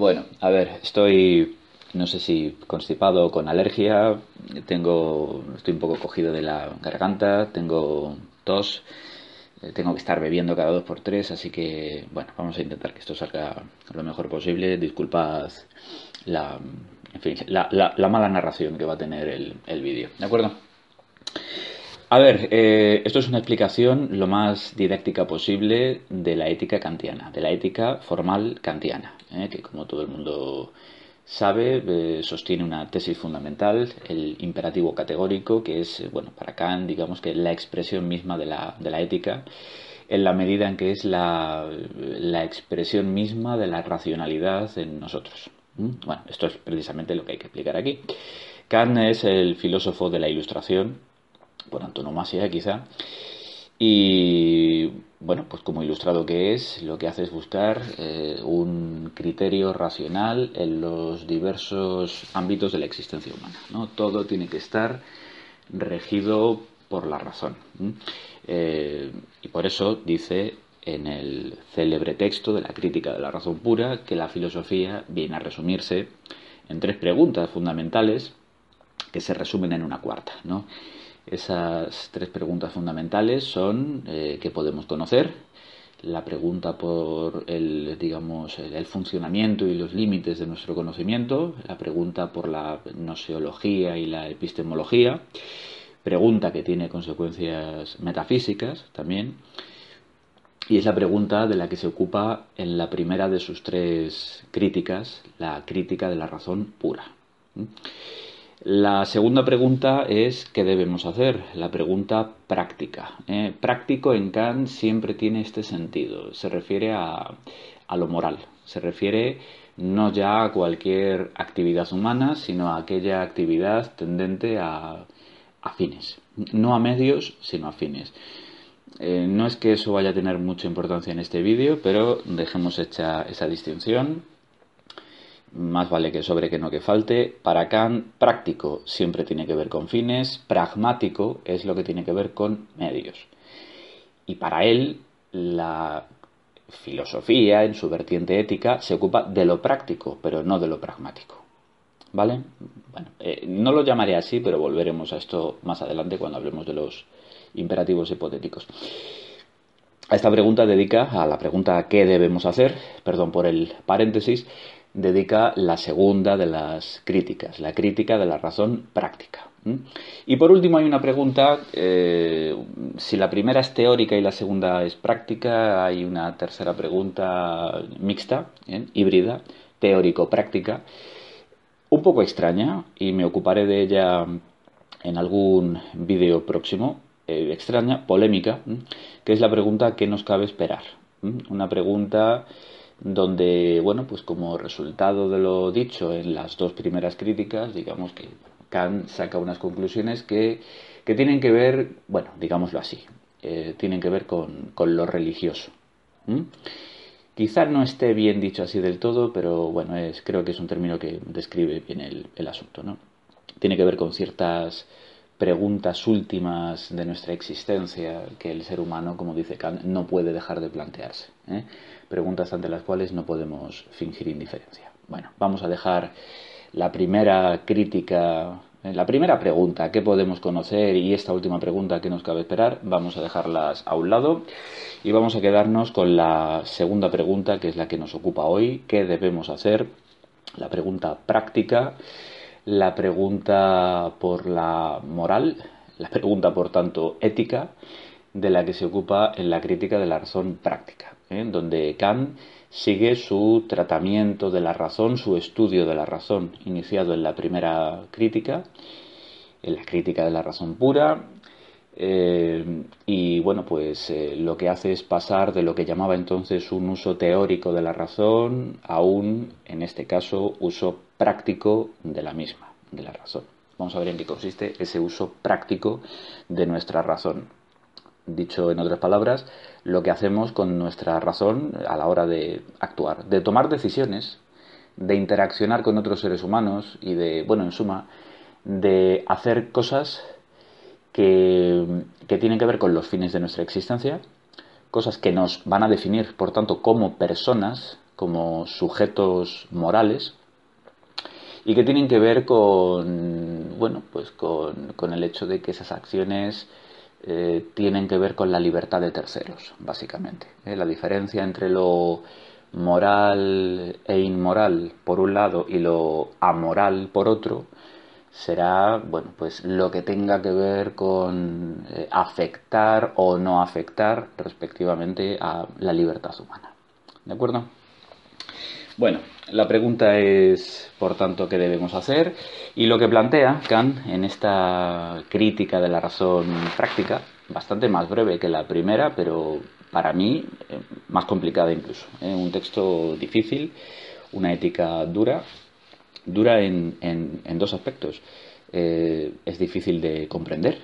Bueno, a ver, estoy, no sé si constipado con alergia, tengo, estoy un poco cogido de la garganta, tengo tos, eh, tengo que estar bebiendo cada dos por tres, así que, bueno, vamos a intentar que esto salga lo mejor posible. Disculpad la, en fin, la, mala narración que va a tener el, el vídeo, ¿de acuerdo? A ver, eh, esto es una explicación lo más didáctica posible de la ética kantiana, de la ética formal kantiana, eh, que como todo el mundo sabe, eh, sostiene una tesis fundamental, el imperativo categórico, que es, bueno, para Kant, digamos que la expresión misma de la, de la ética, en la medida en que es la, la expresión misma de la racionalidad en nosotros. ¿Mm? Bueno, esto es precisamente lo que hay que explicar aquí. Kant es el filósofo de la Ilustración, por antonomasia quizá. Y bueno, pues como ilustrado que es, lo que hace es buscar eh, un criterio racional en los diversos ámbitos de la existencia humana. ¿no? Todo tiene que estar regido por la razón. Eh, y por eso dice en el célebre texto de la crítica de la razón pura que la filosofía viene a resumirse en tres preguntas fundamentales que se resumen en una cuarta. ¿no? Esas tres preguntas fundamentales son eh, qué podemos conocer, la pregunta por el, digamos, el funcionamiento y los límites de nuestro conocimiento, la pregunta por la noseología y la epistemología, pregunta que tiene consecuencias metafísicas también, y es la pregunta de la que se ocupa en la primera de sus tres críticas, la crítica de la razón pura. La segunda pregunta es ¿qué debemos hacer? La pregunta práctica. ¿eh? Práctico en Kant siempre tiene este sentido. Se refiere a, lo moral. Se refiere no ya a cualquier actividad humana, sino a aquella actividad tendente a, fines. No a medios, sino a fines. Eh, no es que eso vaya a tener mucha importancia en este vídeo, pero dejemos hecha esa distinción más vale que sobre que no que falte. Para Kant, práctico siempre tiene que ver con fines, pragmático es lo que tiene que ver con medios. Y para él, la filosofía, en su vertiente ética, se ocupa de lo práctico, pero no de lo pragmático. ¿Vale? Bueno, eh, no lo llamaré así, pero volveremos a esto más adelante cuando hablemos de los imperativos hipotéticos. A esta pregunta dedica, a la pregunta ¿qué debemos hacer? Perdón por el paréntesis, dedica la segunda de las críticas, la crítica de la razón práctica. Y por último hay una pregunta, eh, si la primera es teórica y la segunda es práctica, hay una tercera pregunta mixta, ¿eh? híbrida, teórico-práctica, un poco extraña y me ocuparé de ella en algún vídeo próximo, eh, extraña, polémica, que es la pregunta ¿qué nos cabe esperar? Una pregunta donde, bueno, pues como resultado de lo dicho en las dos primeras críticas, digamos que Kant saca unas conclusiones que, que tienen que ver, bueno, digámoslo así, eh, tienen que ver con, con lo religioso. Quizá no esté bien dicho así del todo, pero bueno, es, creo que es un término que describe bien el, el asunto, ¿no? Tiene que ver con ciertas preguntas últimas de nuestra existencia que el ser humano, como dice Kant, no puede dejar de plantearse. ¿eh? Preguntas ante las cuales no podemos fingir indiferencia. Bueno, vamos a dejar la primera crítica, ¿eh? la primera pregunta, ¿qué podemos conocer? Y esta última pregunta, ¿qué nos cabe esperar? Vamos a dejarlas a un lado y vamos a quedarnos con la segunda pregunta, que es la que nos ocupa hoy, ¿qué debemos hacer? La pregunta práctica la pregunta por la moral, la pregunta por tanto ética, de la que se ocupa en la crítica de la razón práctica, ¿eh? donde Kant sigue su tratamiento de la razón, su estudio de la razón, iniciado en la primera crítica, en la crítica de la razón pura, eh, y bueno, pues eh, lo que hace es pasar de lo que llamaba entonces un uso teórico de la razón a un, en este caso, uso práctico de la misma, de la razón. Vamos a ver en qué consiste ese uso práctico de nuestra razón. Dicho en otras palabras, lo que hacemos con nuestra razón a la hora de actuar, de tomar decisiones, de interaccionar con otros seres humanos y de, bueno, en suma, de hacer cosas que, tienen que ver con los fines de nuestra existencia, cosas que nos van a definir, por tanto, como personas, como sujetos morales y que tienen que ver con, bueno, pues con, el hecho de que esas acciones eh, tienen que ver con la libertad de terceros, básicamente. ¿eh? La diferencia entre lo moral e inmoral por un lado y lo amoral por otro será bueno pues lo que tenga que ver con eh, afectar o no afectar respectivamente a la libertad humana. De acuerdo bueno la pregunta es por tanto qué debemos hacer y lo que plantea Kant en esta crítica de la razón práctica bastante más breve que la primera pero para mí eh, más complicada incluso ¿eh? un texto difícil una ética dura dura en, en, dos aspectos. Eh, es difícil de comprender.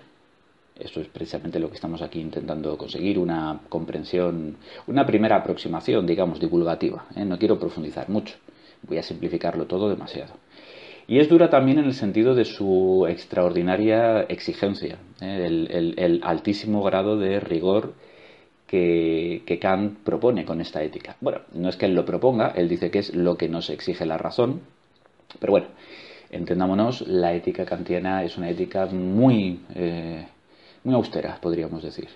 Eso es precisamente lo que estamos aquí intentando conseguir, una comprensión, una primera aproximación, digamos, divulgativa. ¿eh? No quiero profundizar mucho, voy a simplificarlo todo demasiado. Y es dura también en el sentido de su extraordinaria exigencia, ¿eh? el, altísimo grado de rigor que, que, Kant propone con esta ética. Bueno, no es que él lo proponga, él dice que es lo que nos exige la razón, pero bueno, entendámonos, la ética kantiana es una ética muy, eh, muy austera, podríamos decir.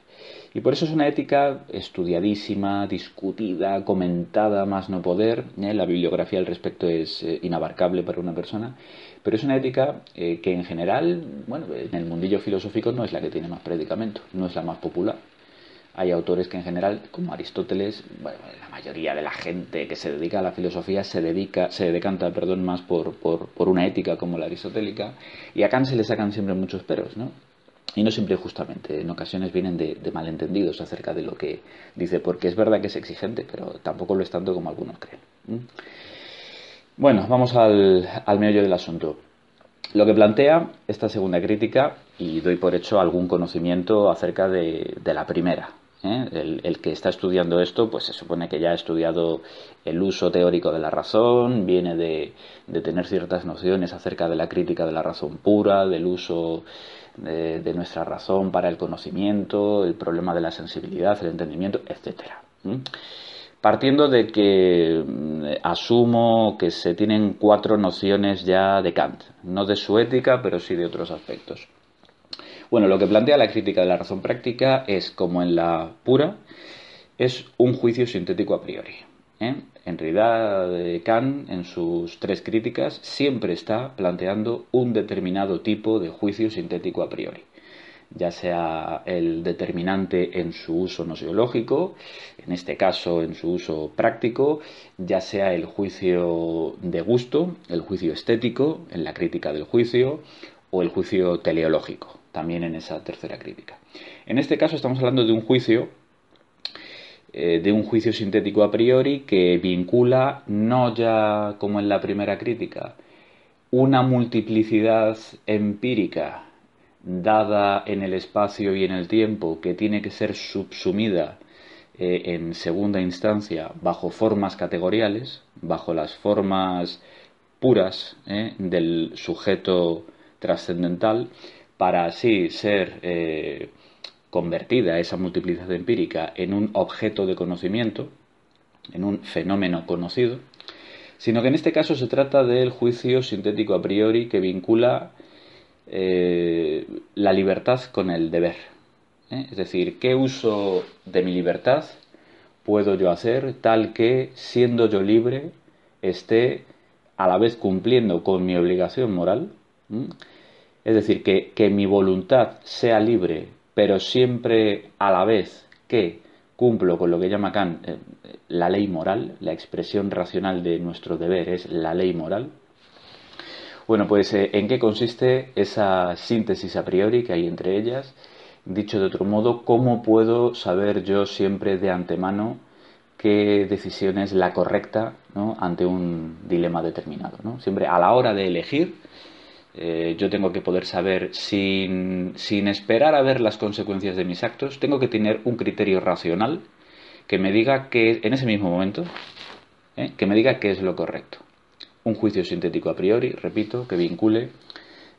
Y por eso es una ética estudiadísima, discutida, comentada, más no poder. ¿eh? La bibliografía al respecto es eh, inabarcable para una persona. Pero es una ética que en general, bueno, en el mundillo filosófico no es la que tiene más predicamento, no es la más popular. Hay autores que en general, como Aristóteles, bueno, la mayoría de la gente que se dedica a la filosofía se dedica, se decanta, perdón, más por, por, una ética como la aristotélica, y a Kant se le sacan siempre muchos peros, ¿no? Y no siempre justamente, en ocasiones vienen de, malentendidos acerca de lo que dice, porque es verdad que es exigente, pero tampoco lo es tanto como algunos creen. Bueno, vamos al, al meollo del asunto. Lo que plantea esta segunda crítica, y doy por hecho algún conocimiento acerca de, de la primera, ¿eh? El, que está estudiando esto, pues se supone que ya ha estudiado el uso teórico de la razón, viene de, tener ciertas nociones acerca de la crítica de la razón pura, del uso de, nuestra razón para el conocimiento, el problema de la sensibilidad, el entendimiento, etc. Partiendo de que mm, asumo que se tienen cuatro nociones ya de Kant, no de su ética, pero sí de otros aspectos. Bueno, lo que plantea la crítica de la razón práctica es, como en la pura, es un juicio sintético a priori. ¿eh? En realidad, Kant, en sus tres críticas, siempre está planteando un determinado tipo de juicio sintético a priori ya sea el determinante en su uso nosiológico, en este caso en su uso práctico, ya sea el juicio de gusto, el juicio estético, en la crítica del juicio, o el juicio teleológico también en esa tercera crítica. En este caso estamos hablando de un juicio, eh, de un juicio sintético a priori que vincula no ya como en la primera crítica, una multiplicidad empírica dada en el espacio y en el tiempo que tiene que ser subsumida eh, en segunda instancia bajo formas categoriales, bajo las formas puras eh, del sujeto trascendental, para así ser eh, convertida esa multiplicidad empírica en un objeto de conocimiento, en un fenómeno conocido, sino que en este caso se trata del juicio sintético a priori que vincula eh, la libertad con el deber. ¿eh? Es decir, ¿qué uso de mi libertad puedo yo hacer tal que, siendo yo libre, esté a la vez cumpliendo con mi obligación moral? Es decir, que, mi voluntad sea libre, pero siempre a la vez que cumplo con lo que llama Kant eh, la ley moral, la expresión racional de nuestro deber es la ley moral. Bueno, pues eh, ¿en qué consiste esa síntesis a priori que hay entre ellas? Dicho de otro modo, ¿cómo puedo saber yo siempre de antemano qué decisión es la correcta ante un dilema determinado? Siempre a la hora de elegir, eh, yo tengo que poder saber, sin, esperar a ver las consecuencias de mis actos, tengo que tener un criterio racional que me diga que, en ese mismo momento, ¿eh? que me diga qué es lo correcto. Un juicio sintético a priori, repito, que vincule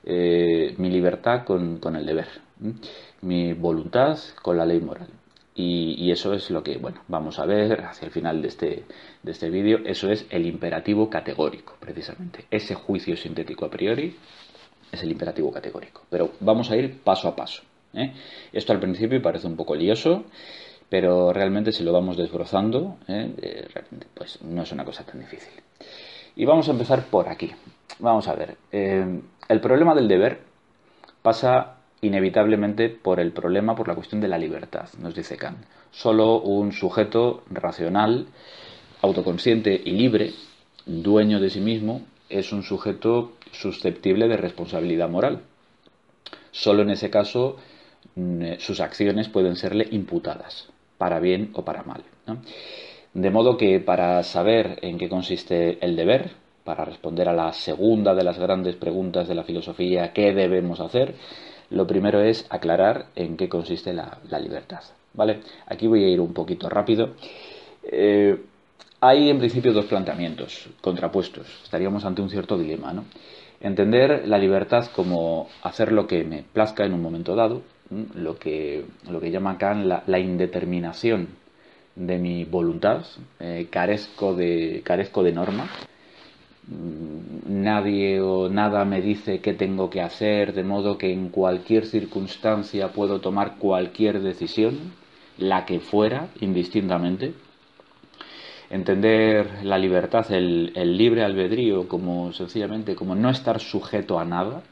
eh, mi libertad con, el deber, mi voluntad con la ley moral. Y, eso es lo que, bueno, vamos a ver hacia el final de este, de este vídeo. Eso es el imperativo categórico, precisamente. Ese juicio sintético a priori es el imperativo categórico. Pero vamos a ir paso a paso. ¿eh? Esto al principio parece un poco lioso, pero realmente si lo vamos desbrozando, ¿eh? Eh, pues no es una cosa tan difícil. Y vamos a empezar por aquí. Vamos a ver. el problema del deber pasa inevitablemente por el problema, por la cuestión de la libertad, nos dice Kant. Solo un sujeto racional, autoconsciente y libre, dueño de sí mismo, es un sujeto susceptible de responsabilidad moral. Solo en ese caso mm, sus acciones pueden serle imputadas, para bien o para mal. De modo que para saber en qué consiste el deber, para responder a la segunda de las grandes preguntas de la filosofía, ¿qué debemos hacer? Lo primero es aclarar en qué consiste la, libertad. ¿vale? Aquí voy a ir un poquito rápido. Eh, hay en principio dos planteamientos contrapuestos. Estaríamos ante un cierto dilema. ¿no? Entender la libertad como hacer lo que me plazca en un momento dado, lo que, lo que llama Kant la, indeterminación de mi voluntad, eh, carezco, de, carezco de norma, nadie o nada me dice qué tengo que hacer, de modo que en cualquier circunstancia puedo tomar cualquier decisión, la que fuera, indistintamente. Entender la libertad, el, libre albedrío, como sencillamente como no estar sujeto a nada,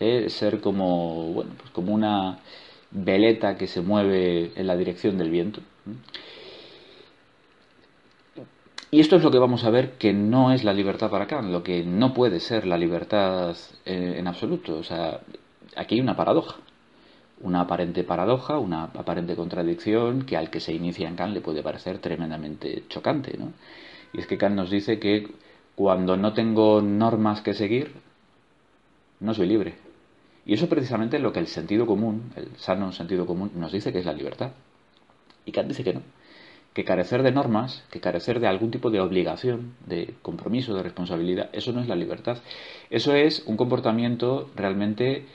¿eh? ser como, bueno, pues como una veleta que se mueve en la dirección del viento. Y esto es lo que vamos a ver que no es la libertad para Kant, lo que no puede ser la libertad eh, en, absoluto. O sea, aquí hay una paradoja, una aparente paradoja, una aparente contradicción que al que se inicia en Kant le puede parecer tremendamente chocante. ¿no? Y es que Kant nos dice que cuando no tengo normas que seguir, no soy libre. Y eso precisamente es lo que el sentido común, el sano sentido común, nos dice que es la libertad. Y Kant dice que no que carecer de normas, que carecer de algún tipo de obligación, de compromiso, de responsabilidad, eso no es la libertad. Eso es un comportamiento realmente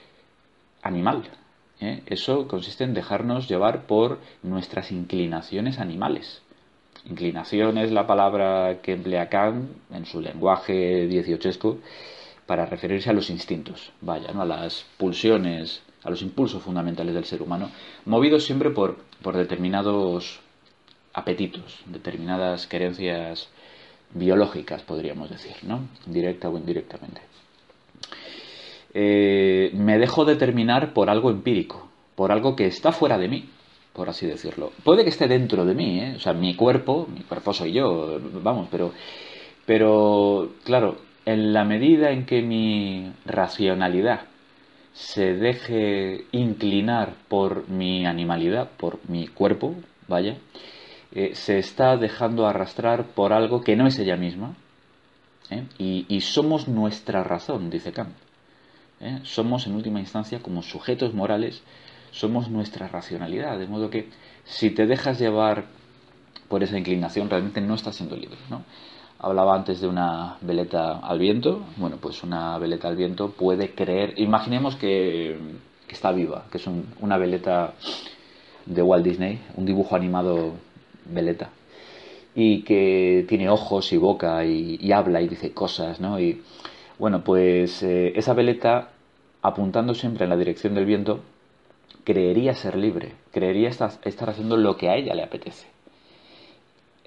animal. ¿eh? Eso consiste en dejarnos llevar por nuestras inclinaciones animales. Inclinación es la palabra que emplea Kant en su lenguaje dieciochesco para referirse a los instintos, vaya, ¿no? a las pulsiones, a los impulsos fundamentales del ser humano, movidos siempre por, por determinados apetitos, determinadas querencias biológicas, podríamos decir, ¿no? Directa o indirectamente. Eh, me dejo determinar por algo empírico, por algo que está fuera de mí, por así decirlo. Puede que esté dentro de mí, ¿eh? o sea, mi cuerpo, mi cuerpo soy yo, vamos, pero, pero, claro, en la medida en que mi racionalidad se deje inclinar por mi animalidad, por mi cuerpo, vaya, eh, se está dejando arrastrar por algo que no es ella misma. ¿eh? Y, somos nuestra razón, dice Kant. ¿eh? Somos, en última instancia, como sujetos morales, somos nuestra racionalidad. De modo que si te dejas llevar por esa inclinación, realmente no estás siendo libre. ¿no? Hablaba antes de una veleta al viento. Bueno, pues una veleta al viento puede creer. Imaginemos que, está viva, que es una veleta de Walt Disney, un dibujo animado veleta y que tiene ojos y boca y, habla y dice cosas, ¿no? Y bueno, pues eh, esa veleta, apuntando siempre en la dirección del viento, creería ser libre, creería estar, haciendo lo que a ella le apetece.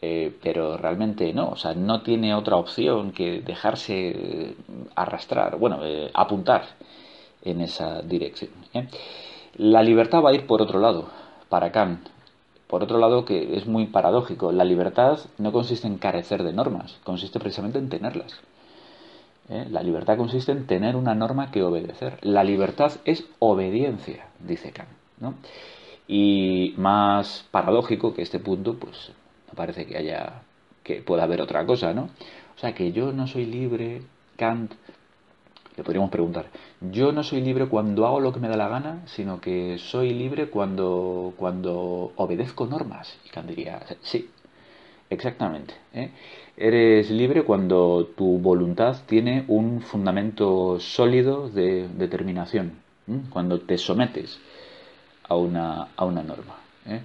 Eh, pero realmente no, o sea, no tiene otra opción que dejarse arrastrar, bueno, eh, apuntar en esa dirección. La libertad va a ir por otro lado, para Kant, por otro lado, que es muy paradójico, la libertad no consiste en carecer de normas, consiste precisamente en tenerlas. ¿Eh? La libertad consiste en tener una norma que obedecer. La libertad es obediencia, dice Kant. ¿no? Y más paradójico que este punto, pues no parece que haya que pueda haber otra cosa, ¿no? O sea, que yo no soy libre, Kant le podríamos preguntar, yo no soy libre cuando hago lo que me da la gana, sino que soy libre cuando, cuando obedezco normas. Y Kant diría, sí, exactamente. ¿eh? Eres libre cuando tu voluntad tiene un fundamento sólido de determinación, cuando te sometes a una, a una norma. ¿eh?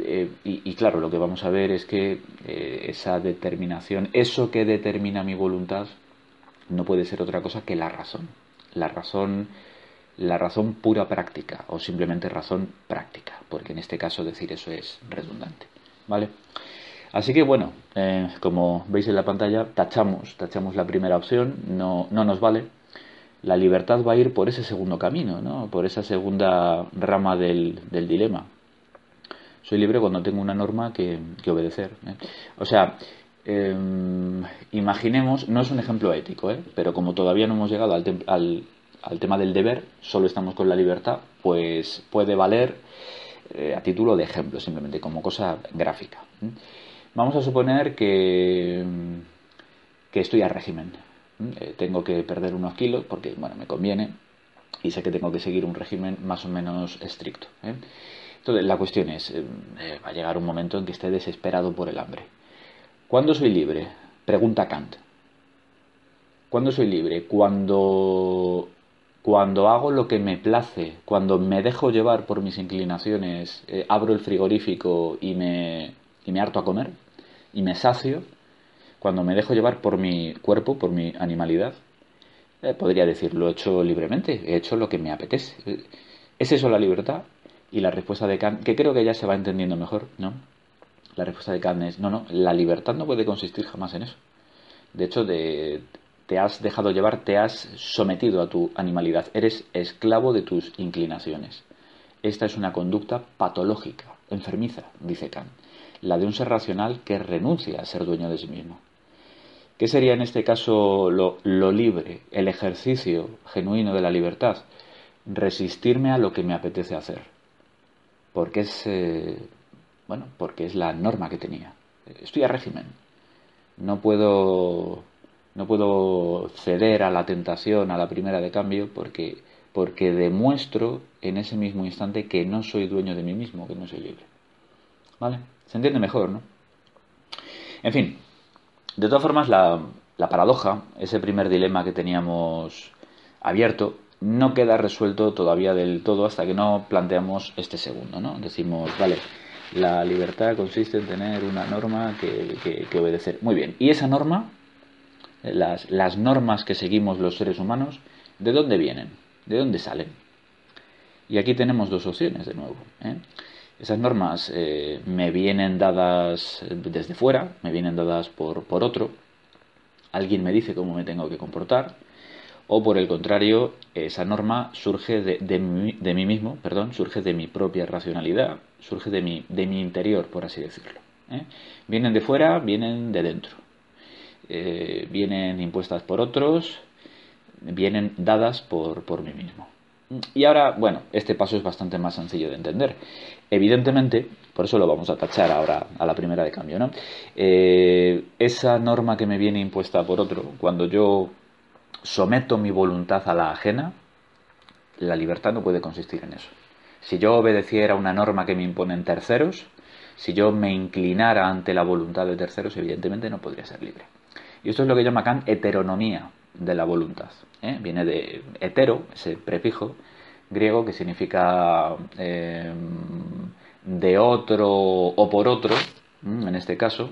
Eh, y, claro, lo que vamos a ver es que esa determinación, eso que determina mi voluntad, no puede ser otra cosa que la razón. La razón, la razón pura práctica o simplemente razón práctica, porque en este caso decir eso es redundante. ¿Vale? Así que bueno, eh, como veis en la pantalla, tachamos, tachamos la primera opción, no, no nos vale. La libertad va a ir por ese segundo camino, ¿no? por esa segunda rama del, del dilema. Soy libre cuando tengo una norma que, que obedecer. ¿eh? O sea, em, imaginemos, no es un ejemplo ético, ¿eh? pero como todavía no hemos llegado al, al, tema del deber, solo estamos con la libertad, pues puede valer a título de ejemplo, simplemente como cosa gráfica. Vamos a suponer que, que estoy a régimen. Eh, tengo que perder unos kilos porque, bueno, me conviene y sé que tengo que seguir un régimen más o menos estricto. ¿eh? Entonces, la cuestión es, eh, va a llegar un momento en que esté desesperado por el hambre. ¿Cuándo soy libre? Pregunta Kant. ¿Cuándo soy libre? Cuando, cuando hago lo que me place, cuando me dejo llevar por mis inclinaciones, abro el frigorífico y me, y me harto a comer y me sacio cuando me dejo llevar por mi cuerpo, por mi animalidad. Eh, podría decir, lo he hecho libremente, he hecho lo que me apetece. ¿Es eso la libertad? Y la respuesta de Kant, que creo que ya se va entendiendo mejor, ¿no? La respuesta de Kant es, no, no, la libertad no puede consistir jamás en eso. De hecho, te has dejado llevar, te has sometido a tu animalidad, eres esclavo de tus inclinaciones. Esta es una conducta patológica, enfermiza, dice Kant la de un ser racional que renuncia a ser dueño de sí mismo. ¿Qué sería en este caso lo, libre, el ejercicio genuino de la libertad? Resistirme a lo que me apetece hacer. Porque es, eh, bueno, porque es la norma que tenía. Estoy a régimen. No puedo, no puedo ceder a la tentación, a la primera de cambio, porque, porque demuestro en ese mismo instante que no soy dueño de mí mismo, que no soy libre. ¿Vale? Se entiende mejor, ¿no? En fin, de todas formas, la, paradoja, ese primer dilema que teníamos abierto, no queda resuelto todavía del todo hasta que no planteamos este segundo, ¿no? Decimos, vale, la libertad consiste en tener una norma que, que, obedecer. Muy bien, y esa norma, las, las, normas que seguimos los seres humanos, ¿de dónde vienen? ¿De dónde salen? Y aquí tenemos dos opciones de nuevo. ¿eh? Esas normas eh, me vienen dadas desde fuera, me vienen dadas por, por otro, alguien me dice cómo me tengo que comportar, o por el contrario, esa norma surge de, de, mí, mismo, perdón, surge de mi propia racionalidad, surge de mi, de mi interior, por así decirlo. ¿eh? Vienen de fuera, vienen de dentro. Eh, vienen impuestas por otros, vienen dadas por, por mí mismo. Y ahora, bueno, este paso es bastante más sencillo de entender. Evidentemente, por eso lo vamos a tachar ahora a la primera de cambio, ¿no? Eh, esa norma que me viene impuesta por otro, cuando yo someto mi voluntad a la ajena, la libertad no puede consistir en eso. Si yo obedeciera una norma que me imponen terceros, si yo me inclinara ante la voluntad de terceros, evidentemente no podría ser libre. Y esto es lo que llama Kant heteronomía de la voluntad. ¿eh? Viene de hetero, ese prefijo griego que significa eh, de otro o por otro, en este caso,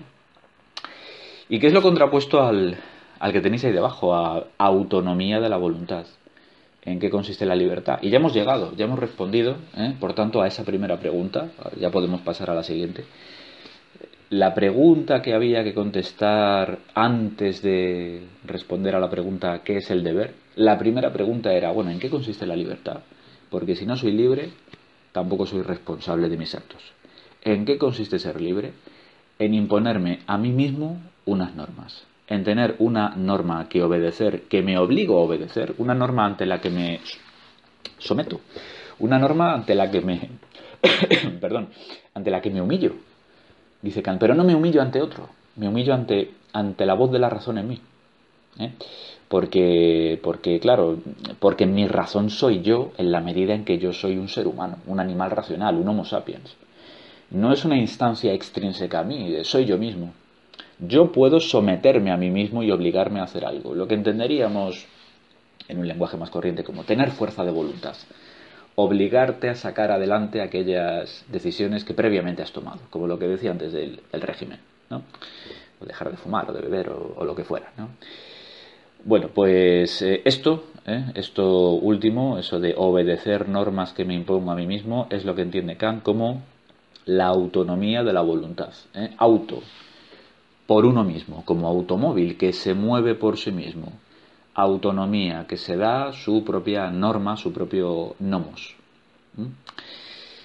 y que es lo contrapuesto al, al que tenéis ahí debajo, a autonomía de la voluntad. ¿En qué consiste la libertad? Y ya hemos llegado, ya hemos respondido, ¿eh? por tanto, a esa primera pregunta. Ya podemos pasar a la siguiente la pregunta que había que contestar antes de responder a la pregunta ¿qué es el deber? La primera pregunta era, bueno, ¿en qué consiste la libertad? Porque si no soy libre, tampoco soy responsable de mis actos. ¿En qué consiste ser libre? En imponerme a mí mismo unas normas, en tener una norma que obedecer, que me obligo a obedecer, una norma ante la que me someto, una norma ante la que me perdón, ante la que me humillo, Dice Kant, pero no me humillo ante otro, me humillo ante, ante la voz de la razón en mí. ¿eh? Porque, porque, claro, porque mi razón soy yo en la medida en que yo soy un ser humano, un animal racional, un Homo sapiens. No es una instancia extrínseca a mí, soy yo mismo. Yo puedo someterme a mí mismo y obligarme a hacer algo, lo que entenderíamos en un lenguaje más corriente como tener fuerza de voluntad. obligarte a sacar adelante aquellas decisiones que previamente has tomado, como lo que decía antes del régimen, ¿no? O dejar de fumar o de beber o, lo que fuera, ¿no? Bueno, pues eh, esto, ¿eh? esto último, eso de obedecer normas que me impongo a mí mismo, es lo que entiende Kant como la autonomía de la voluntad. ¿eh? Auto, por uno mismo, como automóvil que se mueve por sí mismo. Autonomía, que se da su propia norma, su propio nomos.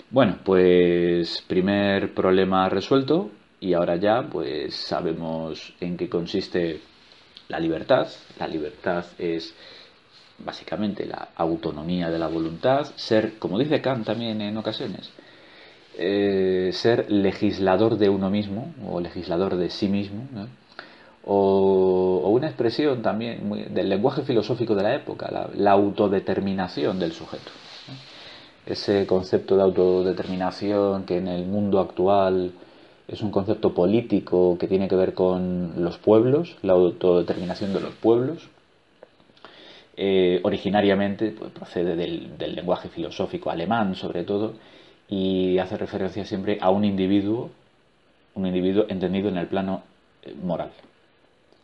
Bueno, pues primer problema resuelto y ahora ya pues sabemos en qué consiste la libertad. La libertad es básicamente la autonomía de la voluntad, ser, como dice Kant también en ocasiones, eh, ser legislador de uno mismo o legislador de sí mismo, o, una expresión también del lenguaje filosófico de la época, la, autodeterminación del sujeto. Ese concepto de autodeterminación que en el mundo actual es un concepto político que tiene que ver con los pueblos, la autodeterminación de los pueblos. Eh, originariamente pues, procede del, del lenguaje filosófico alemán, sobre todo, y hace referencia siempre a un individuo, un individuo entendido en el plano eh, moral,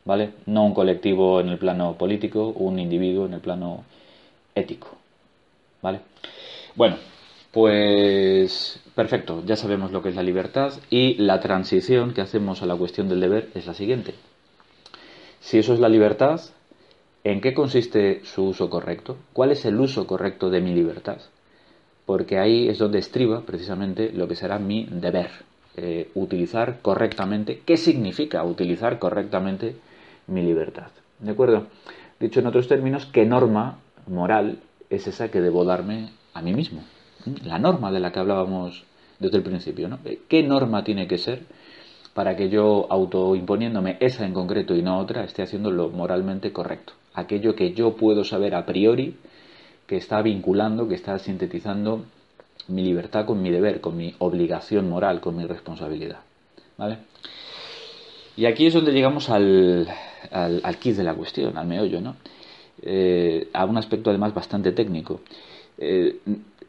¿vale? No un colectivo en el plano político, un individuo en el plano ético, ¿vale? Bueno, pues perfecto, ya sabemos lo que es la libertad y la transición que hacemos a la cuestión del deber es la siguiente. Si eso es la libertad, ¿en qué consiste su uso correcto? ¿Cuál es el uso correcto de mi libertad? Porque ahí es donde estriba precisamente lo que será mi deber, eh, utilizar correctamente, ¿qué significa utilizar correctamente mi libertad? ¿De acuerdo? Dicho en otros términos, ¿qué norma moral es esa que debo darme a mí mismo? ¿Mm? La norma de la que hablábamos desde el principio, ¿no? ¿Qué norma tiene que ser para que yo, autoimponiéndome esa en concreto y no otra, esté haciendo lo moralmente correcto? Aquello que yo puedo saber a priori que está vinculando, que está sintetizando mi libertad con mi deber, con mi obligación moral, con mi responsabilidad. ¿Vale? Y aquí es donde llegamos al, al, al de la cuestión, al meollo, ¿no? Eh, a un aspecto además bastante técnico. Eh,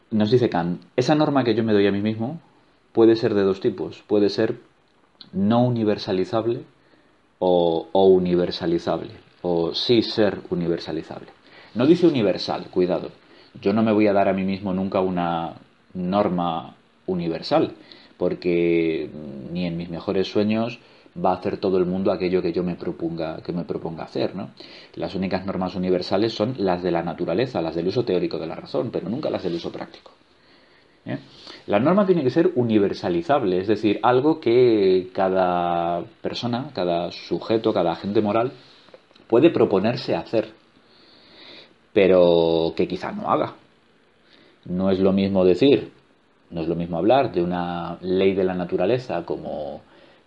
nos dice Kant, esa norma que yo me doy a mí mismo puede ser de dos tipos. Puede ser no universalizable o, o universalizable, o sí ser universalizable. No dice universal, cuidado. Yo no me voy a dar a mí mismo nunca una norma universal, porque ni en mis mejores sueños va a hacer todo el mundo aquello que yo me proponga, que me proponga hacer, ¿no? Las únicas normas universales son las de la naturaleza, las del uso teórico de la razón, pero nunca las del uso práctico. ¿eh? La norma tiene que ser universalizable, es decir, algo que cada persona, cada sujeto, cada agente moral puede proponerse hacer pero que quizá no haga. No es lo mismo decir, no es lo mismo hablar de una ley de la naturaleza como,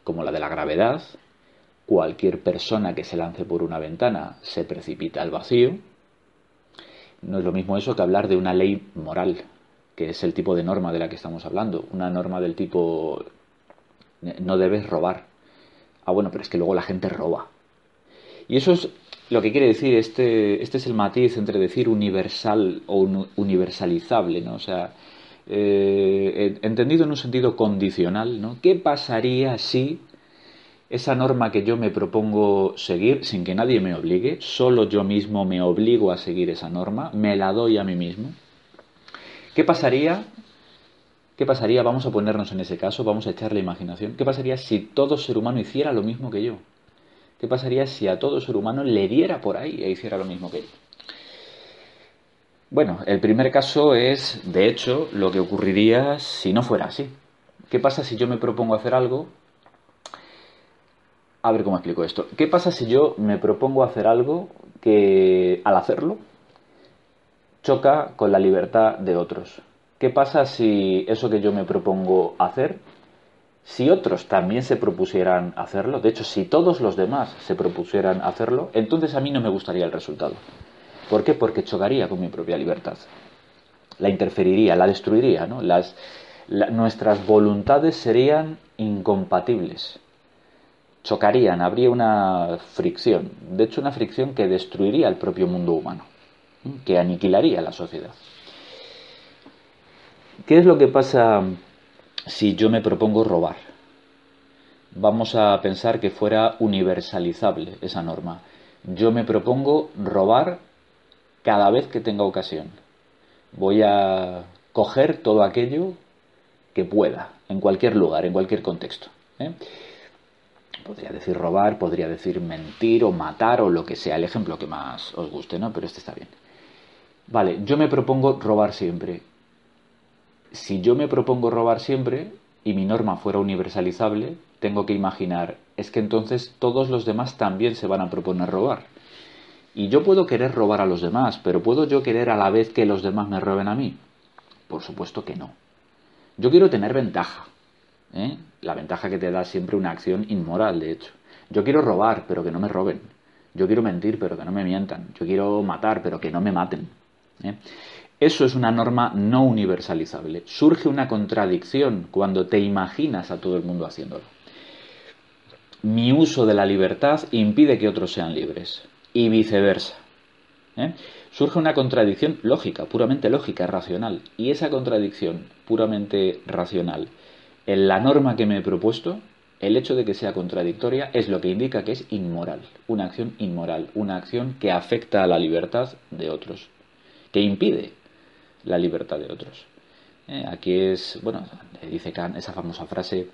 como la de la gravedad. Cualquier persona que se lance por una ventana se precipita al vacío. No es lo mismo eso que hablar de una ley moral, que es el tipo de norma de la que estamos hablando. Una norma del tipo no debes robar. Ah, bueno, pero es que luego la gente roba. Y eso es lo que quiere decir, este, este es el matiz entre decir universal o universalizable, ¿no? O sea, eh, entendido en un sentido condicional, ¿no? ¿Qué pasaría si esa norma que yo me propongo seguir sin que nadie me obligue, solo yo mismo me obligo a seguir esa norma, me la doy a mí mismo? ¿Qué pasaría? ¿Qué pasaría? Vamos a ponernos en ese caso, vamos a echar la imaginación. ¿Qué pasaría si todo ser humano hiciera lo mismo que yo? ¿Qué pasaría si a todo ser humano le diera por ahí e hiciera lo mismo que él? Bueno, el primer caso es, de hecho, lo que ocurriría si no fuera así. ¿Qué pasa si yo me propongo hacer algo? A ver cómo explico esto. ¿Qué pasa si yo me propongo hacer algo que al hacerlo choca con la libertad de otros? ¿Qué pasa si eso que yo me propongo hacer si otros también se propusieran hacerlo, de hecho, si todos los demás se propusieran hacerlo, entonces a mí no me gustaría el resultado. ¿Por qué? Porque chocaría con mi propia libertad. La interferiría, la destruiría, ¿no? Las, nuestras voluntades serían incompatibles. Chocarían, habría una fricción. De hecho, una fricción que destruiría el propio mundo humano, que aniquilaría la sociedad. ¿Qué es lo que pasa si yo me propongo robar? Vamos a pensar que fuera universalizable esa norma. Yo me propongo robar cada vez que tenga ocasión. Voy a coger todo aquello que pueda, en cualquier lugar, en cualquier contexto. ¿eh? Podría decir robar, podría decir mentir o matar o lo que sea, el ejemplo que más os guste, ¿no? Pero este está bien. Vale, yo me propongo robar siempre. Si yo me propongo robar siempre y mi norma fuera universalizable, tengo que imaginar, es que entonces todos los demás también se van a proponer robar. Y yo puedo querer robar a los demás, pero ¿puedo yo querer a la vez que los demás me roben a mí? Por supuesto que no. Yo quiero tener ventaja. ¿eh? La ventaja que te da siempre una acción inmoral, de hecho. Yo quiero robar, pero que no me roben. Yo quiero mentir, pero que no me mientan. Yo quiero matar, pero que no me maten. ¿eh? Eso es una norma no universalizable. Surge una contradicción cuando te imaginas a todo el mundo haciéndolo. Mi uso de la libertad impide que otros sean libres y viceversa. ¿eh? Surge una contradicción lógica, puramente lógica, racional. Y esa contradicción puramente racional en la norma que me he propuesto, el hecho de que sea contradictoria es lo que indica que es inmoral, una acción inmoral, una acción que afecta a la libertad de otros, que impide la libertad de otros. ¿Eh? Aquí es, bueno, dice Kant esa famosa frase,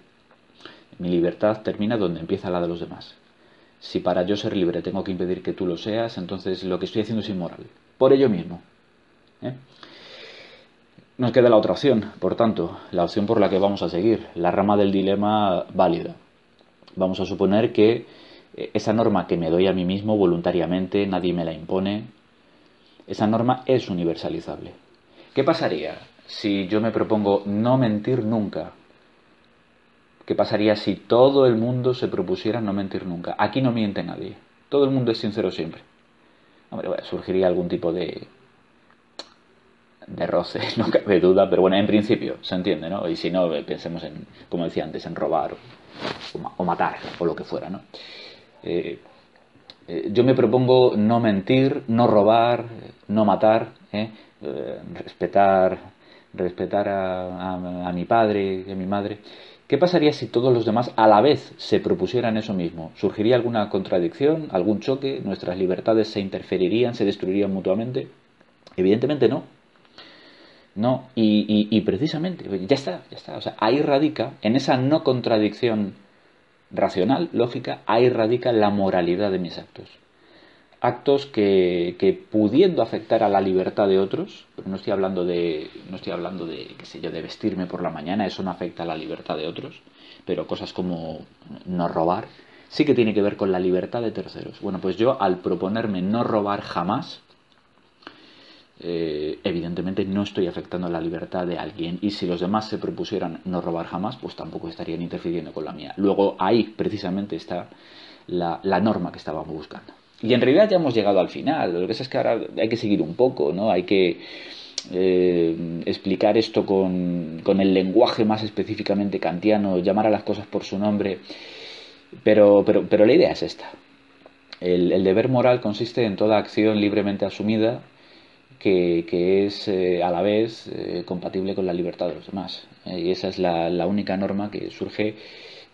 mi libertad termina donde empieza la de los demás. Si para yo ser libre tengo que impedir que tú lo seas, entonces lo que estoy haciendo es inmoral. Por ello mismo. ¿eh? Nos queda la otra opción, por tanto, la opción por la que vamos a seguir, la rama del dilema válida. Vamos a suponer que eh, esa norma que me doy a mí mismo voluntariamente, nadie me la impone, esa norma es universalizable. ¿Qué pasaría si yo me propongo no mentir nunca ¿Qué pasaría si todo el mundo se propusiera no mentir nunca? Aquí no miente nadie. Todo el mundo es sincero siempre. Hombre, surgiría algún tipo de, de roce, no cabe duda, pero bueno, en principio se entiende, ¿no? Y si no, pensemos en, como decía antes, en robar o, matar o lo que fuera, ¿no? Eh, eh, yo me propongo no mentir, no robar, no matar, ¿eh? Respetar, respetar a, a mi padre y a mi madre. ¿Qué pasaría si todos los demás a la vez se propusieran eso mismo? ¿Surgiría alguna contradicción, algún choque? ¿Nuestras libertades se interferirían, se destruirían mutuamente? Evidentemente no. No, y, precisamente, ya está, ya está. O sea, ahí radica, en esa no contradicción racional, lógica, ahí radica la moralidad de mis actos actos que, pudiendo afectar a la libertad de otros, pero no estoy hablando de, no estoy hablando de, qué sé yo, de vestirme por la mañana, eso no afecta a la libertad de otros, pero cosas como no robar, sí que tiene que ver con la libertad de terceros. Bueno, pues yo al proponerme no robar jamás, eh, evidentemente no estoy afectando la libertad de alguien y si los demás se propusieran no robar jamás, pues tampoco estarían interfiriendo con la mía. Luego ahí precisamente está la, la norma que estábamos buscando. Y en realidad ya hemos llegado al final. Lo que pasa es que ahora hay que seguir un poco, ¿no? Hay que eh, explicar esto con, el lenguaje más específicamente kantiano, llamar a las cosas por su nombre. Pero, pero, pero la idea es esta. El, deber moral consiste en toda acción libremente asumida que, que es eh, a la vez eh, compatible con la libertad de los demás. y esa es la, la única norma que surge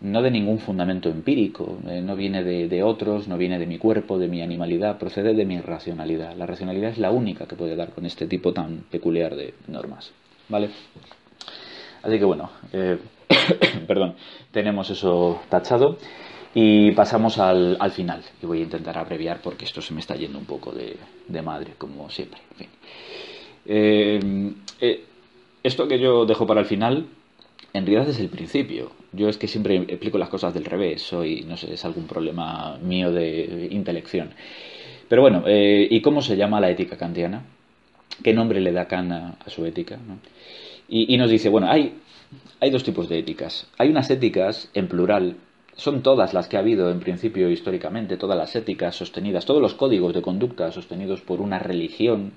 no de ningún fundamento empírico, eh, no viene de, otros, no viene de mi cuerpo, de mi animalidad, procede de mi racionalidad. La racionalidad es la única que puede dar con este tipo tan peculiar de normas. ¿Vale? Así que bueno, eh, perdón, tenemos eso tachado y pasamos al, final. Y voy a intentar abreviar porque esto se me está yendo un poco de, madre, como siempre. Eh, esto que yo dejo para el final en realidad es el principio. Yo es que siempre explico las cosas del revés, soy, no sé, es algún problema mío de intelección. Pero bueno, eh, ¿y cómo se llama la ética kantiana? ¿Qué nombre le da Kant a, su ética? Y, nos dice, bueno, hay, hay dos tipos de éticas. Hay unas éticas en plural, son todas las que ha habido en principio históricamente, todas las éticas sostenidas, todos los códigos de conducta sostenidos por una religión,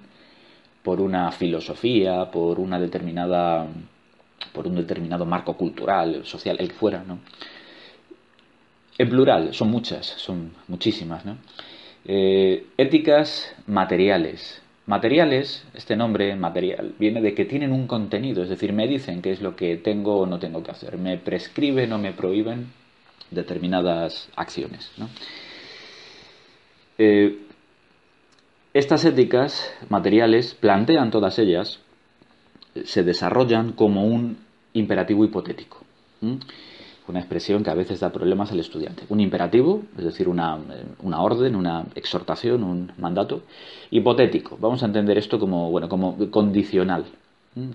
por una filosofía, por una determinada por un determinado marco cultural, social, el que fuera, ¿no? En plural, son muchas, son muchísimas, ¿no? Eh, éticas materiales, Materiales, este nombre material, viene de que tienen un contenido, es decir, me dicen qué es lo que tengo o no tengo que hacer, me prescriben o me prohíben determinadas acciones. Eh, estas éticas materiales plantean todas ellas, se desarrollan como un imperativo hipotético una expresión que a veces da problemas al estudiante. Un imperativo, es decir, una, una, orden, una exhortación, un mandato. Hipotético, vamos a entender esto como, bueno, como condicional.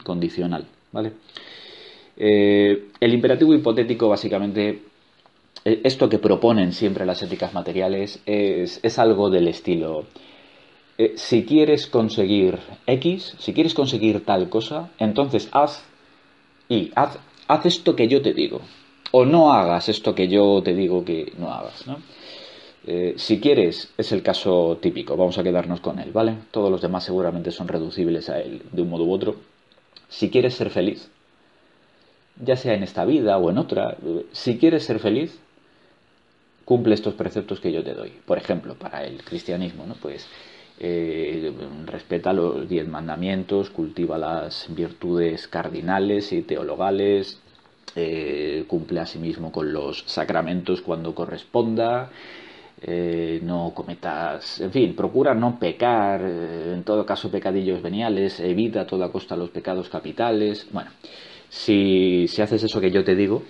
Condicional, ¿vale? Eh, el imperativo hipotético, básicamente, e, esto que proponen siempre las éticas materiales es, es algo del estilo. Eh, si quieres conseguir X, si quieres conseguir tal cosa, entonces haz y haz, haz esto que yo te digo o no hagas esto que yo te digo que no hagas. ¿no? Eh, si quieres, es el caso típico, vamos a quedarnos con él, ¿vale? Todos los demás seguramente son reducibles a él de un modo u otro. Si quieres ser feliz, ya sea en esta vida o en otra, si quieres ser feliz, cumple estos preceptos que yo te doy. Por ejemplo, para el cristianismo, ¿no? Pues eh, respeta los diez mandamientos, cultiva las virtudes cardinales y teologales, eh, cumple asimismo con los sacramentos cuando corresponda, eh, no cometas, en fin, procura no pecar, en todo caso pecadillos veniales, evita a toda costa los pecados capitales. Bueno, si, si haces eso que yo te digo,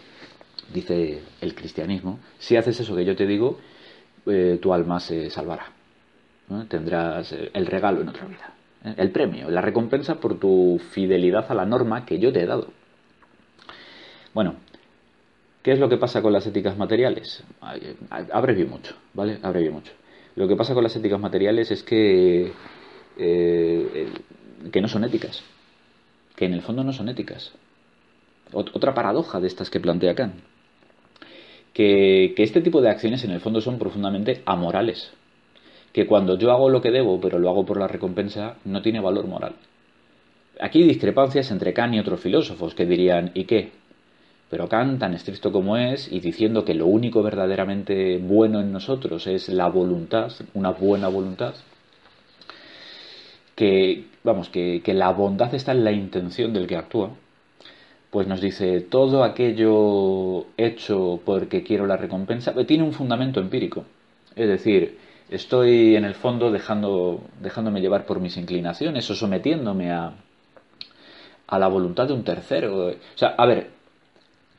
dice el cristianismo, si haces eso que yo te digo, tu alma se salvará. Tendrás el regalo en otra vida, el premio, la recompensa por tu fidelidad a la norma que yo te he dado. Bueno, ¿qué es lo que pasa con las éticas materiales? Abrevio mucho, ¿vale? Abrevio mucho. Lo que pasa con las éticas materiales es que, eh, que no son éticas, que en el fondo no son éticas. Otra paradoja de estas que plantea Kant, que, que este tipo de acciones en el fondo son profundamente amorales, que cuando yo hago lo que debo, pero lo hago por la recompensa, no tiene valor moral. Aquí hay discrepancias entre Kant y otros filósofos que dirían, ¿y qué? Pero Kant, tan estricto como es, y diciendo que lo único verdaderamente bueno en nosotros es la voluntad, una buena voluntad, que, vamos, que, la bondad está en la intención del que actúa, pues nos dice todo aquello hecho porque quiero la recompensa, tiene un fundamento empírico. Es decir, estoy en el fondo dejando, dejándome llevar por mis inclinaciones o sometiéndome a, a la voluntad de un tercero. O sea, a ver,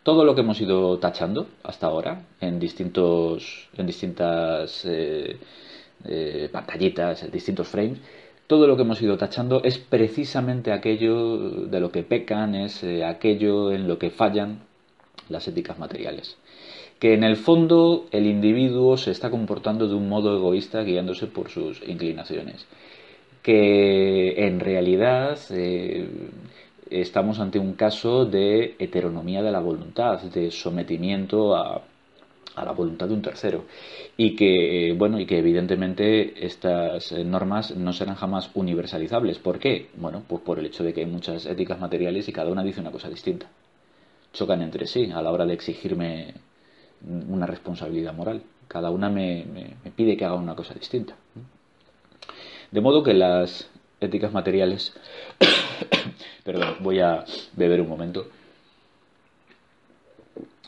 todo lo que hemos ido tachando hasta ahora en distintos en distintas eh, eh, pantallitas en distintos frames todo lo que hemos ido tachando es precisamente aquello de lo que pecan es eh, aquello en lo que fallan las éticas materiales que en el fondo el individuo se está comportando de un modo egoísta guiándose por sus inclinaciones. Que en realidad estamos ante un caso de heteronomía de la voluntad, de sometimiento a, la voluntad de un tercero. Y que bueno y que evidentemente estas normas no serán jamás universalizables. ¿por qué? bueno pues por el hecho de que hay muchas éticas materiales y cada una dice una cosa distinta. Chocan entre sí a la hora de exigirme una responsabilidad moral cada una me pide que haga una cosa distinta de modo que las éticas materiales Perdón, voy a beber un momento.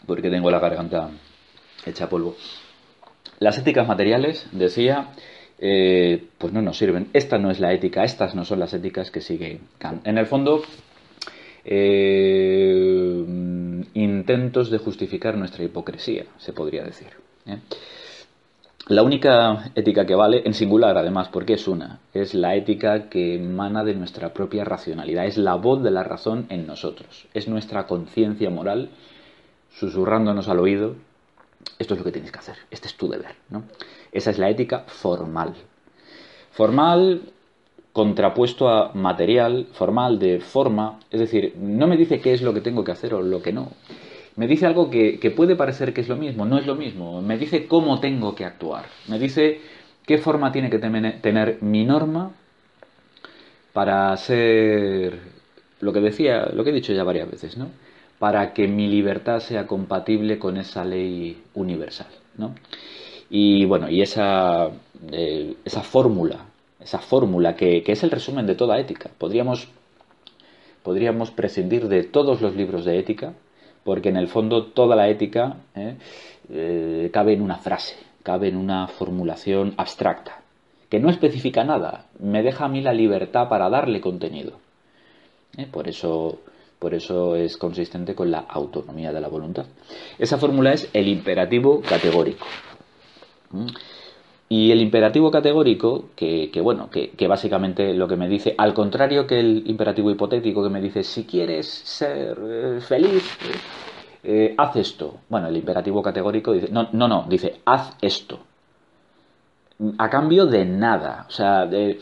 Porque tengo la garganta hecha polvo. Las éticas materiales, decía, eh, pues no nos sirven. Esta no es la ética, estas no son las éticas que sigue Kant. En el fondo, eh, intentos de justificar nuestra hipocresía, se podría decir. ¿eh? La única ética que vale, en singular además, porque es una, es la ética que emana de nuestra propia racionalidad, es la voz de la razón en nosotros, es nuestra conciencia moral susurrándonos al oído, esto es lo que tienes que hacer, este es tu deber. ¿no? Esa es la ética formal. Formal contrapuesto a material, formal de forma, es decir, no me dice qué es lo que tengo que hacer o lo que no, me dice algo que, puede parecer que es lo mismo, no es lo mismo. Me dice cómo tengo que actuar. Me dice qué forma tiene que tener mi norma para ser lo que decía, lo que he dicho ya varias veces, ¿no? Para que mi libertad sea compatible con esa ley universal, ¿no? Y bueno, y esa, eh, esa fórmula, esa fórmula que, es el resumen de toda ética. Podríamos, podríamos prescindir de todos los libros de ética, porque en el fondo toda la ética ¿eh? Eh, cabe en una frase, cabe en una formulación abstracta, que no especifica nada, me deja a mí la libertad para darle contenido. ¿eh? Por eso por eso es consistente con la autonomía de la voluntad. Esa fórmula es el imperativo categórico. Y el imperativo categórico, que, bueno, que, básicamente lo que me dice, al contrario que el imperativo hipotético que me dice, si quieres ser eh, feliz, eh, haz esto. Bueno, el imperativo categórico dice, no, no, no, dice, haz esto. A cambio de nada. O sea, de,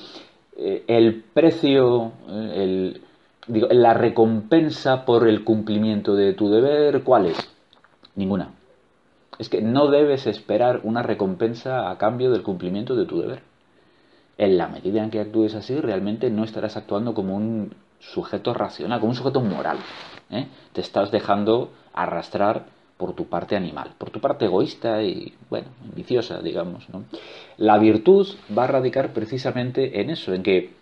eh, el precio, el, digo, la recompensa por el cumplimiento de tu deber, ¿cuál es? Ninguna. Es que no debes esperar una recompensa a cambio del cumplimiento de tu deber. En la medida en que actúes así, realmente no estarás actuando como un sujeto racional, como un sujeto moral. ¿eh? Te estás dejando arrastrar por tu parte animal, por tu parte egoísta y, bueno, ambiciosa, digamos. La virtud va a radicar precisamente en eso, en que,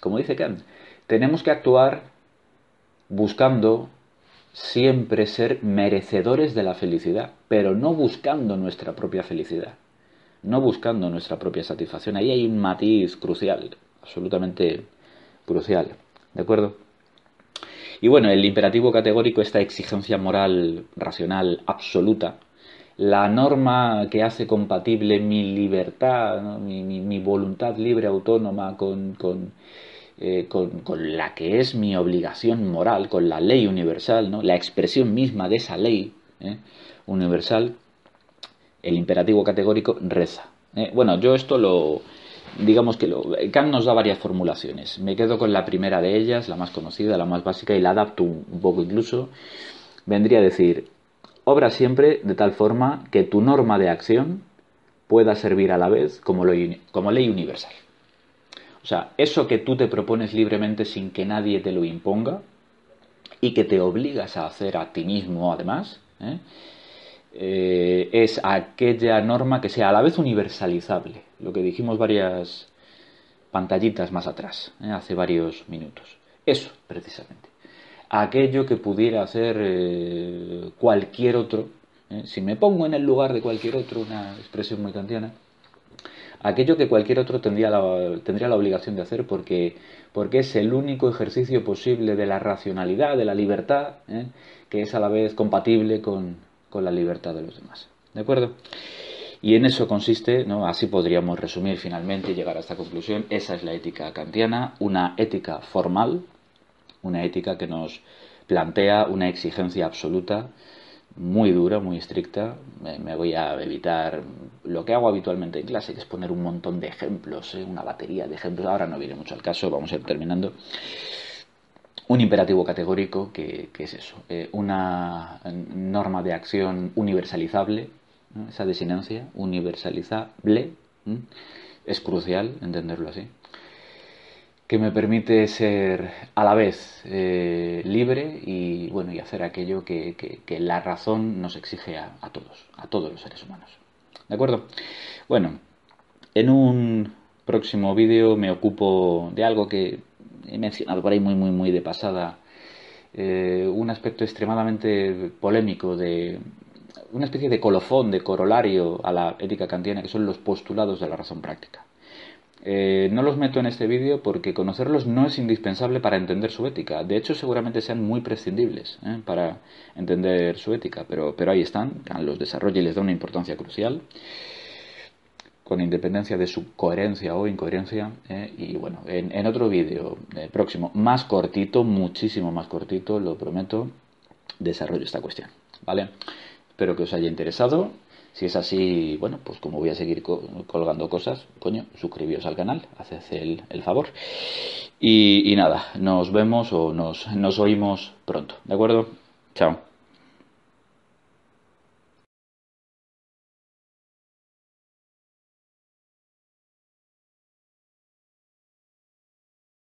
como dice Kant, tenemos que actuar buscando siempre ser merecedores de la felicidad, pero no buscando nuestra propia felicidad, no buscando nuestra propia satisfacción. Ahí hay un matiz crucial, absolutamente crucial, ¿de acuerdo? Y bueno, el imperativo categórico, esta exigencia moral racional absoluta, la norma que hace compatible mi libertad, mi, voluntad libre autónoma con eh, con, la que es mi obligación moral, con la ley universal, ¿no? la expresión misma de esa ley ¿eh? universal, el imperativo categórico reza. ¿eh? Bueno, yo esto lo, digamos que lo, Kant nos da varias formulaciones. Me quedo con la primera de ellas, la más conocida, la más básica, y la adapto un poco incluso. Vendría a decir, obra siempre de tal forma que tu norma de acción pueda servir a la vez como ley universal. O sea, eso que tú te propones libremente sin que nadie te lo imponga y que te obligas a hacer a ti mismo además, ¿eh? Eh, es aquella norma que sea a la vez universalizable, lo que dijimos varias pantallitas más atrás, ¿eh? hace varios minutos. Eso, precisamente. Aquello que pudiera hacer cualquier otro, si me pongo en el lugar de cualquier otro, una expresión muy kantiana, aquello que cualquier otro tendría la, tendría la obligación de hacer porque, porque es el único ejercicio posible de la racionalidad, de la libertad, ¿eh? que es a la vez compatible con, con la libertad de los demás. ¿De acuerdo? Y en eso consiste, ¿no? así podríamos resumir finalmente y llegar a esta conclusión, esa es la ética kantiana, una ética formal, una ética que nos plantea una exigencia absoluta muy dura, muy estricta. Me, voy a evitar lo que hago habitualmente en clase, que es poner un montón de ejemplos, ¿eh? una batería de ejemplos. Ahora no viene mucho al caso, vamos a ir terminando. Un imperativo categórico, que, es eso, eh, una norma de acción universalizable, esa desinencia, universalizable, es crucial entenderlo así que me permite ser a la vez eh, libre y bueno y hacer aquello que, la razón nos exige a, todos, a todos los seres humanos. ¿De acuerdo? Bueno, en un próximo vídeo me ocupo de algo que he mencionado por ahí muy muy muy de pasada, eh, un aspecto extremadamente polémico de una especie de colofón, de corolario a la ética kantiana, que son los postulados de la razón práctica. Eh, no los meto en este vídeo porque conocerlos no es indispensable para entender su ética. De hecho, seguramente sean muy prescindibles ¿eh? para entender su ética, pero, pero ahí están, los desarrolla y les da una importancia crucial, con independencia de su coherencia o incoherencia. ¿eh? Y bueno, en, en otro vídeo próximo, más cortito, muchísimo más cortito, lo prometo, desarrollo esta cuestión. ¿Vale? Espero que os haya interesado si es así, bueno, pues como voy a seguir colgando cosas, coño, suscribíos al canal, haced el, el favor. Y, y, nada, nos vemos o nos, nos oímos pronto, ¿de acuerdo? Chao.